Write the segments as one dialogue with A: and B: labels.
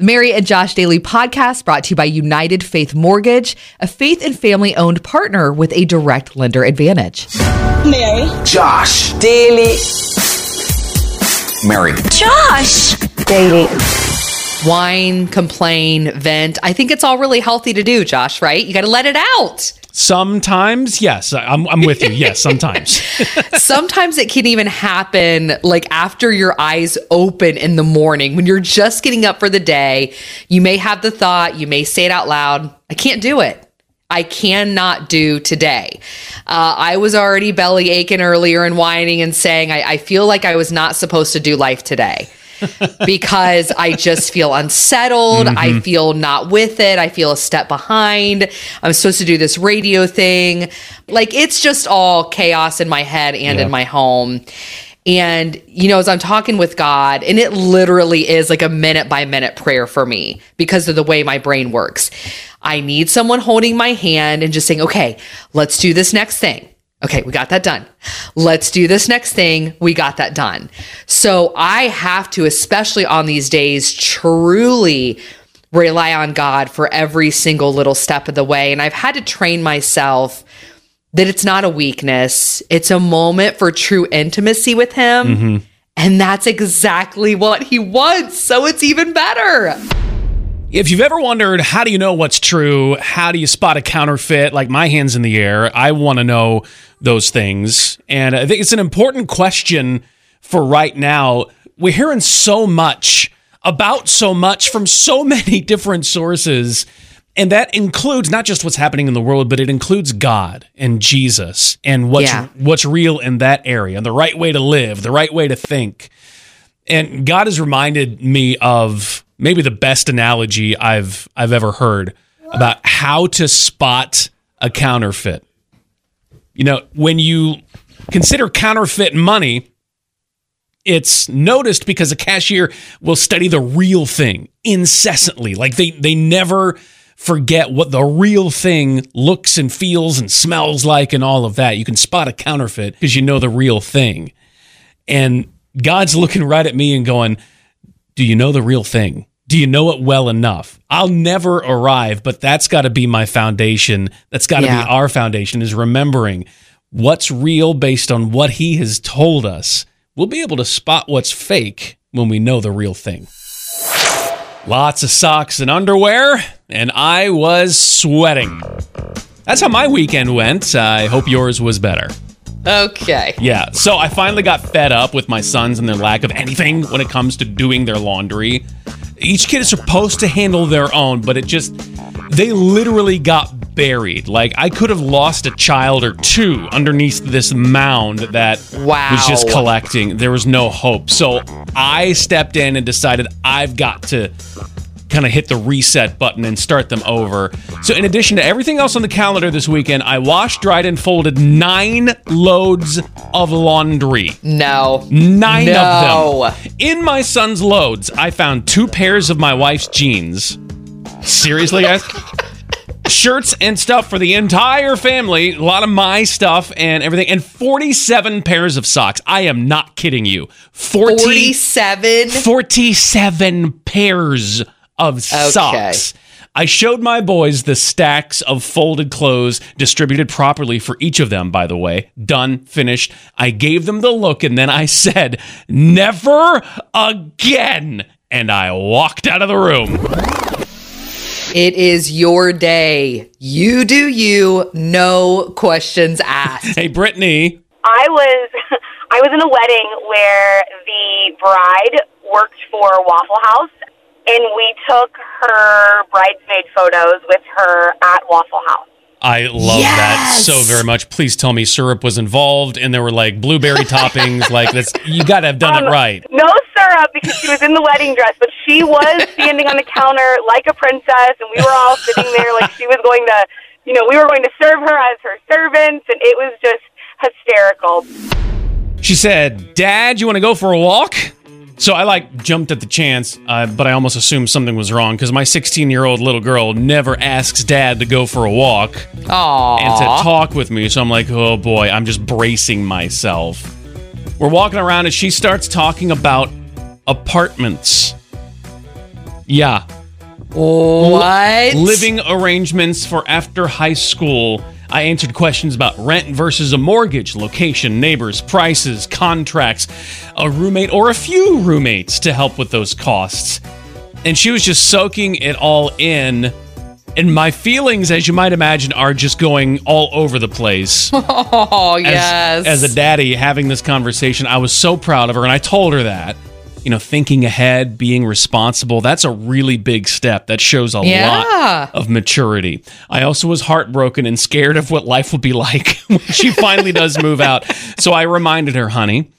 A: The Mary and Josh Daily podcast brought to you by United Faith Mortgage, a faith and family owned partner with a direct lender advantage.
B: Mary.
C: Josh.
D: Daily.
C: Mary.
B: Josh.
D: Daily.
A: Whine, complain, vent. I think it's all really healthy to do, Josh, right? You got to let it out.
E: Sometimes, yes, I'm, I'm with you. Yes, sometimes.
A: Sometimes it can even happen like after your eyes open in the morning when you're just getting up for the day. You may have the thought, you may say it out loud, I can't do it. I cannot do today. Uh, I was already belly aching earlier and whining and saying, I, I feel like I was not supposed to do life today. Because I just feel unsettled. Mm-hmm. I feel not with it. I feel a step behind. I'm supposed to do this radio thing. Like it's just all chaos in my head and yeah. in my home. And, you know, as I'm talking with God, and it literally is like a minute by minute prayer for me because of the way my brain works. I need someone holding my hand and just saying, okay, let's do this next thing. Okay, we got that done. Let's do this next thing. We got that done. So I have to, especially on these days, truly rely on God for every single little step of the way. And I've had to train myself that it's not a weakness, it's a moment for true intimacy with Him. Mm-hmm. And that's exactly what He wants. So it's even better.
E: If you've ever wondered, how do you know what's true? How do you spot a counterfeit? Like my hands in the air, I want to know those things. And I think it's an important question for right now. We're hearing so much about so much from so many different sources. And that includes not just what's happening in the world, but it includes God and Jesus and what's yeah. what's real in that area, and the right way to live, the right way to think. And God has reminded me of maybe the best analogy I've I've ever heard about how to spot a counterfeit. You know, when you consider counterfeit money, it's noticed because a cashier will study the real thing incessantly. Like they they never forget what the real thing looks and feels and smells like and all of that. You can spot a counterfeit because you know the real thing. And God's looking right at me and going, "Do you know the real thing?" Do you know it well enough? I'll never arrive, but that's got to be my foundation. That's got to yeah. be our foundation is remembering what's real based on what he has told us. We'll be able to spot what's fake when we know the real thing. Lots of socks and underwear, and I was sweating. That's how my weekend went. I hope yours was better.
A: Okay.
E: Yeah. So I finally got fed up with my sons and their lack of anything when it comes to doing their laundry each kid is supposed to handle their own, but it just they literally got buried. Like I could have lost a child or two underneath this mound that
A: wow.
E: was just collecting. There was no hope. So I stepped in and decided I've got to kind of hit the reset button and start them over. So, in addition to everything else on the calendar this weekend, I washed, dried, and folded nine loads of laundry.
A: No.
E: Nine no. of them. In my son's loads, I found two pairs of my wife's jeans. Seriously, guys? Shirts and stuff for the entire family, a lot of my stuff and everything, and 47 pairs of socks. I am not kidding you. 40,
A: 47?
E: 47 pairs of okay. socks. I showed my boys the stacks of folded clothes distributed properly for each of them, by the way. Done, finished. I gave them the look and then I said, never again. And I walked out of the room.
A: It is your day. You do you, no questions asked.
E: hey, Brittany.
F: I was I was in a wedding where the bride worked for Waffle House and we took her bridesmaid photos with her at Waffle House.
E: I love yes! that so very much. Please tell me syrup was involved and there were like blueberry toppings. Like that's you got to have done um, it right.
F: No syrup because she was in the wedding dress, but she was standing on the counter like a princess, and we were all sitting there like she was going to, you know, we were going to serve her as her servants, and it was just hysterical.
E: She said, "Dad, you want to go for a walk?" So I like jumped at the chance, uh, but I almost assumed something was wrong because my 16 year old little girl never asks dad to go for a walk
A: Aww.
E: and to talk with me. So I'm like, oh boy, I'm just bracing myself. We're walking around and she starts talking about apartments. Yeah.
A: What?
E: Living arrangements for after high school. I answered questions about rent versus a mortgage, location, neighbors, prices, contracts, a roommate or a few roommates to help with those costs. And she was just soaking it all in. And my feelings, as you might imagine, are just going all over the place.
A: Oh
E: as,
A: yes.
E: as a daddy having this conversation, I was so proud of her, and I told her that. You know, thinking ahead, being responsible, that's a really big step. That shows a
A: Yeah.
E: lot of maturity. I also was heartbroken and scared of what life would be like when she finally does move out. So I reminded her, honey,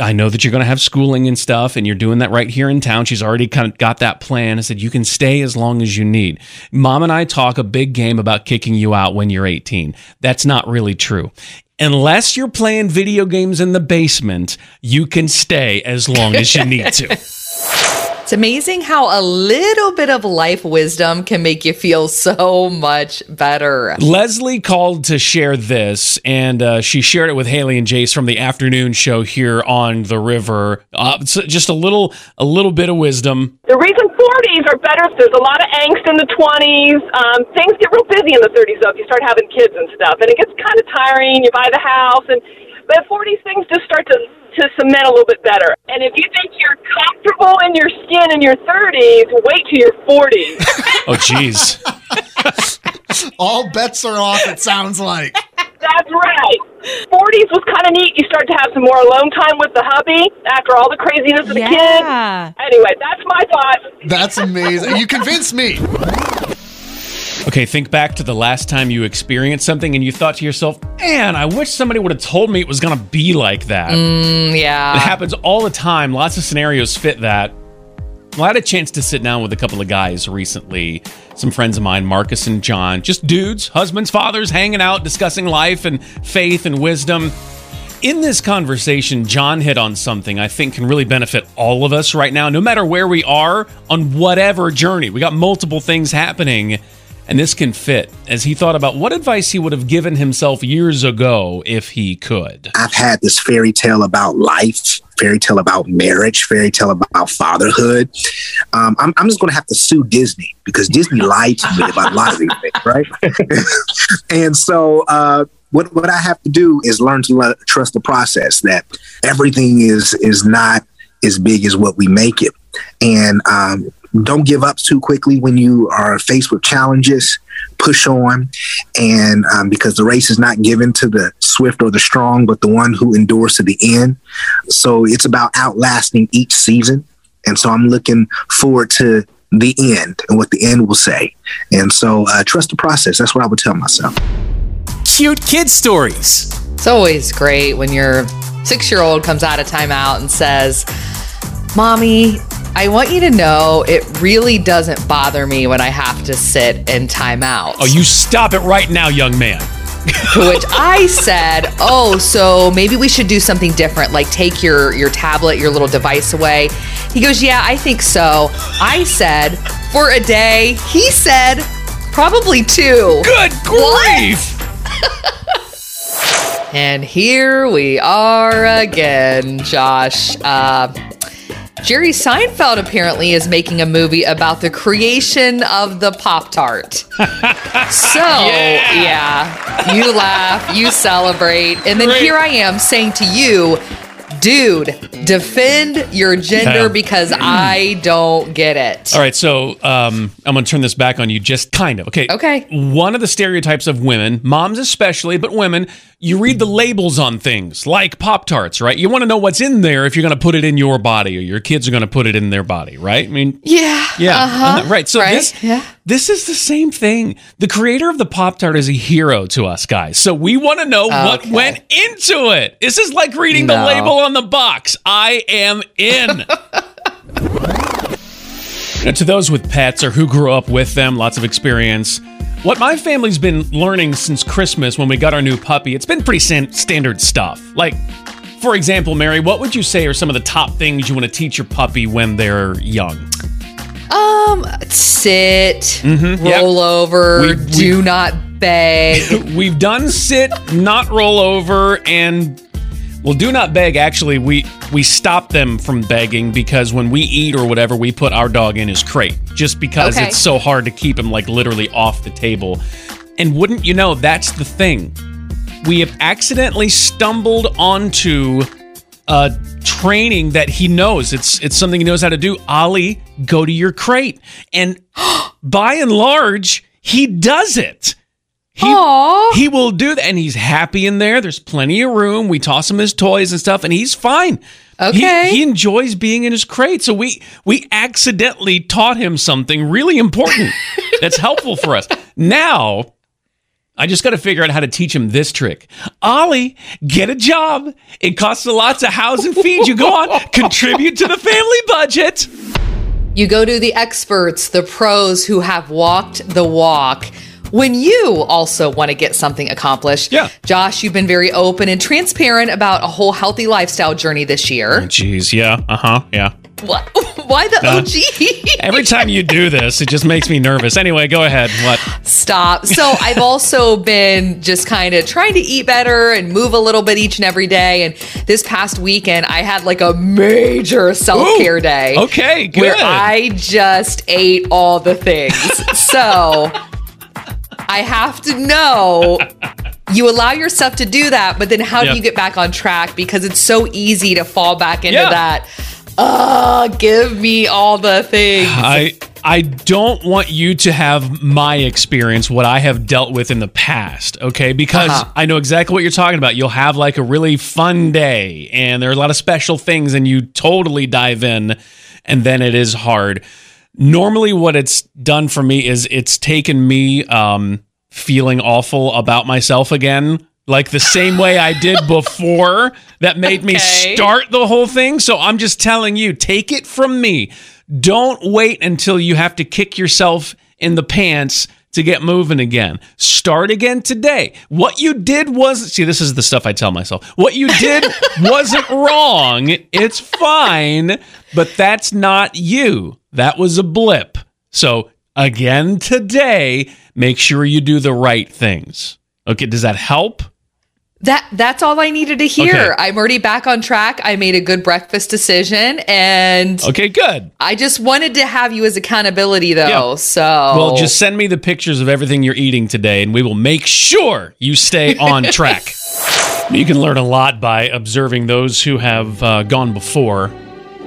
E: I know that you're going to have schooling and stuff, and you're doing that right here in town. She's already kind of got that plan. I said, You can stay as long as you need. Mom and I talk a big game about kicking you out when you're 18. That's not really true. Unless you're playing video games in the basement, you can stay as long as you need to.
A: It's amazing how a little bit of life wisdom can make you feel so much better.
E: Leslie called to share this, and uh, she shared it with Haley and Jace from the afternoon show here on the river. Uh, so just a little, a little bit of wisdom.
C: The reason 40s are better is there's a lot of angst in the 20s. Um, things get real busy in the 30s, though, if you start having kids and stuff. And it gets kind of tiring. You buy the house. and But 40s, things just start to, to cement a little bit better. And if you think you're comfortable in your skin in your 30s, wait till your 40s.
E: Oh, geez.
D: All bets are off, it sounds like.
C: That's right. 40s was kind of neat. You start to have some more alone time with the hubby after all the craziness of the
B: Yeah.
C: kids. Anyway, that's my thought.
D: That's amazing. You convinced me.
E: Okay, think back to the last time you experienced something and you thought to yourself, man, I wish somebody would have told me it was going to be like that.
A: Mm,
E: It happens all the time. Lots of scenarios fit that. Well, I had a chance to sit down with a couple of guys recently, some friends of mine, Marcus and John, just dudes, husbands, fathers, hanging out, discussing life and faith and wisdom. In this conversation, John hit on something I think can really benefit all of us right now, no matter where we are on whatever journey. We got multiple things happening, and this can fit as he thought about what advice he would have given himself years ago if he could.
G: I've had this fairy tale about life, fairy tale about marriage, fairy tale about fatherhood. Um, I'm, I'm just going to have to sue Disney because Disney lied to me about a lot of these things, right? and so, uh, what what I have to do is learn to le- trust the process. That everything is is not as big as what we make it, and um, don't give up too quickly when you are faced with challenges. Push on, and um, because the race is not given to the swift or the strong, but the one who endures to the end. So it's about outlasting each season, and so I'm looking forward to the end and what the end will say. And so uh, trust the process. That's what I would tell myself.
H: Cute kid stories.
A: It's always great when your six year old comes out of timeout and says, Mommy, I want you to know it really doesn't bother me when I have to sit in timeout.
E: Oh, you stop it right now, young man.
A: Which I said, "Oh, so maybe we should do something different, like take your your tablet, your little device away." He goes, "Yeah, I think so." I said, "For a day." He said, "Probably two.
E: Good grief!
A: And here we are again, Josh. Uh, Jerry Seinfeld apparently is making a movie about the creation of the Pop Tart. so, yeah. you laugh, you celebrate, and then
E: Great.
A: here I am saying to you, dude, defend your gender
E: Yeah.
A: because I don't get it.
E: All right, so um, I'm going to turn this back on you just kind of. Okay.
A: Okay.
E: One of the stereotypes of women, moms especially, but women, you read the labels on things like Pop Tarts, right? You want to know what's in there if you're going to put it in your body or your kids are going to put it in their body, right? I mean,
A: Yeah.
E: yeah,
A: Uh-huh.
E: uh, right. So
A: Right.
E: this,
A: Yeah.
E: this is the same thing. The creator of the Pop Tart is a hero to us guys. So we want to know what went into it. This is like reading the label on the box. I am in. Now, to those with pets or who grew up with them, lots of experience. What my family's been learning since Christmas when we got our new puppy, it's been pretty san- standard stuff. Like, for example, Mary, what would you say are some of the top things you want to teach your puppy when they're young?
A: Um, sit,
E: Mm-hmm. yep.
A: roll over,
E: We- we-
A: do not beg.
E: We've done sit, not roll over, and Well, do not beg. Actually, we we stop them from begging because when we eat or whatever, we put our dog in his crate just because
A: Okay.
E: it's so hard to keep him like literally off the table. And wouldn't you know, that's the thing. We have accidentally stumbled onto a training that he knows. It's it's something he knows how to do. Ollie, go to your crate. And by and large, he does it. He,
A: Aw.
E: he will do that, and he's happy in there. There's plenty of room. We toss him his toys and stuff, and he's fine.
A: Okay.
E: He, he enjoys being in his crate. So we we accidentally taught him something really important that's helpful for us. Now, I just got to figure out how to teach him this trick. Ollie, get a job. It costs a lot to house and feed you. Go on, contribute to the family budget.
A: You go to the experts, the pros who have walked the walk. When you also want to get something accomplished,
E: Yeah.
A: Josh, you've been very open and transparent about a whole healthy lifestyle journey this year.
E: Jeez, yeah, uh huh, yeah.
A: What? Why the OG?
E: Every time you do this, it just makes me nervous. Anyway, go ahead. What?
A: Stop. So I've also been just kind of trying to eat better and move a little bit each and every day. And this past weekend, I had like a major self care day.
E: okay, good.
A: Where
E: good.
A: I just ate all the things. so I have to know. You allow yourself to do that, but then how
E: Yeah.
A: do you get back on track? Because it's so easy to fall back into
E: Yeah.
A: that. Uh, give me all the things.
E: I I don't want you to have my experience, what I have dealt with in the past, okay? Because
A: Uh-huh.
E: I know exactly what you're talking about. You'll have like a really fun day and there are a lot of special things and you totally dive in and then it is hard. Normally what it's done for me is it's taken me um feeling awful about myself again. Like the same way I did before, that made me start the whole thing. So I'm just telling you, take it from me. Don't wait until you have to kick yourself in the pants to get moving again. Start again today. What you did was see, this is the stuff I tell myself. What you did wasn't wrong. It's fine, but that's not you. That was a blip. So again today, make sure you do the right things. Okay, does that help?
A: That that's all I needed to hear.
E: Okay.
A: I'm already back on track. I made a good breakfast decision and
E: Okay, good.
A: I just wanted to have you as accountability though.
E: Yeah.
A: So
E: Well, just send me the pictures of everything you're eating today, and we will make sure you stay on track. you can learn a lot by observing those who have uh, gone before.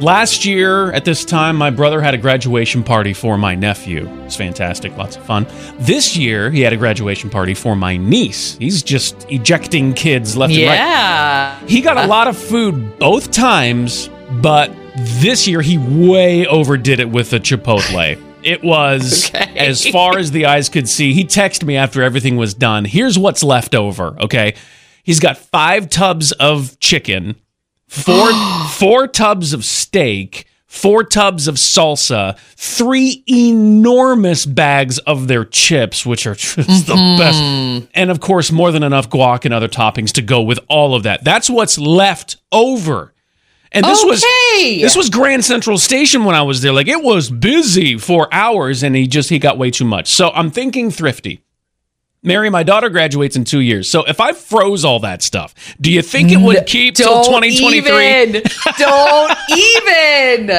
E: Last year, at this time, my brother had a graduation party for my nephew. It was fantastic, lots of fun. This year, he had a graduation party for my niece. He's just ejecting kids left and right.
A: yeah.
E: He got a uh. lot of food both times, but this year he way overdid it with the Chipotle. It was
A: Okay.
E: as far as the eyes could see. He texted me after everything was done. Here's what's left over, okay? He's got 5 tubs of chicken, four four tubs of steak, four tubs of salsa, three enormous bags of their chips, which are just the mm-hmm. best. And of course, more than enough guac and other toppings to go with all of that. That's what's left over. And this was this was Grand Central Station when I was there. Like it was busy for hours and he just he got way too much. So I'm thinking thrifty. Mary, my daughter graduates in two years. So if I froze all that stuff, do you think it would keep till
A: Don't
E: 2023?
A: even. Don't even.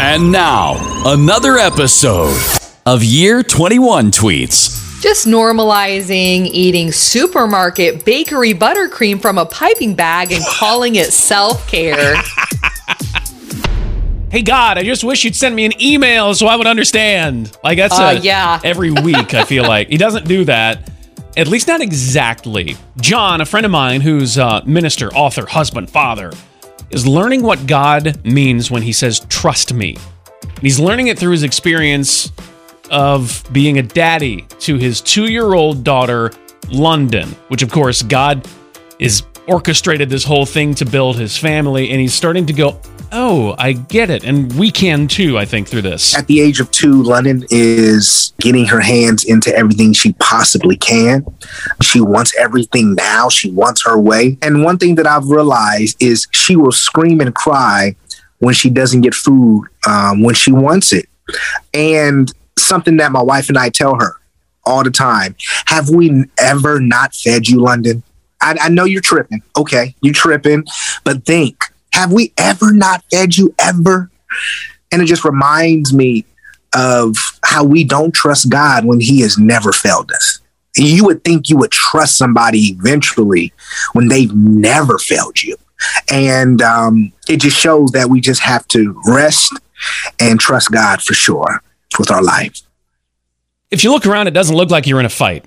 H: And now, another episode of Year 21 Tweets.
A: Just normalizing eating supermarket bakery buttercream from a piping bag and calling it self care.
E: Hey God, I just wish you'd send me an email so I would understand. Like that's
A: Uh,
E: a-
A: yeah.
E: every week. I feel like he doesn't do that. At least not exactly. John, a friend of mine who's a minister, author, husband, father, is learning what God means when he says "trust me." And he's learning it through his experience of being a daddy to his two-year-old daughter, London. Which, of course, God is orchestrated this whole thing to build his family, and he's starting to go, "Oh, I get it," and we can too. I think through this.
G: At the age of two, London is getting her hands into everything she possibly can. She wants everything now. She wants her way. And one thing that I've realized is she will scream and cry when she doesn't get food um, when she wants it. And something that my wife and I tell her all the time have we ever not fed you, London? I, I know you're tripping. Okay, you tripping, but think: Have we ever not fed you ever? And it just reminds me of how we don't trust God when He has never failed us. You would think you would trust somebody eventually when they've never failed you. And um, it just shows that we just have to rest and trust God for sure with our life.
E: If you look around, it doesn't look like you're in a fight.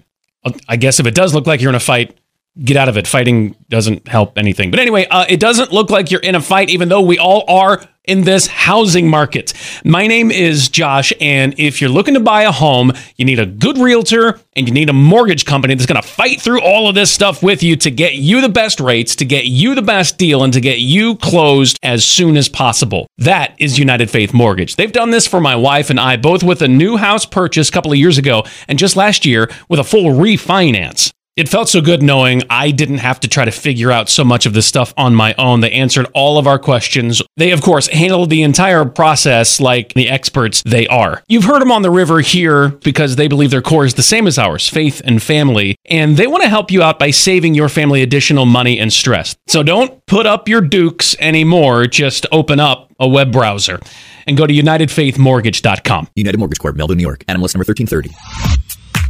E: I guess if it does look like you're in a fight, get out of it. Fighting doesn't help anything. But anyway, uh, it doesn't look like you're in a fight, even though we all are in this housing market. My name is Josh, and if you're looking to buy a home, you need a good realtor and you need a mortgage company that's going to fight through all of this stuff with you to get you the best rates, to get you the best deal, and to get you closed as soon as possible. That is United Faith Mortgage. They've done this for my wife and I, both with a new house purchase a couple of years ago and just last year with a full refinance. It felt so good knowing I didn't have to try to figure out so much of this stuff on my own. They answered all of our questions. They, of course, handled the entire process like the experts they are. You've heard them on the river here because they believe their core is the same as ours faith and family. And they want to help you out by saving your family additional money and stress. So don't put up your dukes anymore. Just open up a web browser and go to UnitedFaithMortgage.com.
I: United Mortgage Corp, Melville, New York. NMLS number 1330.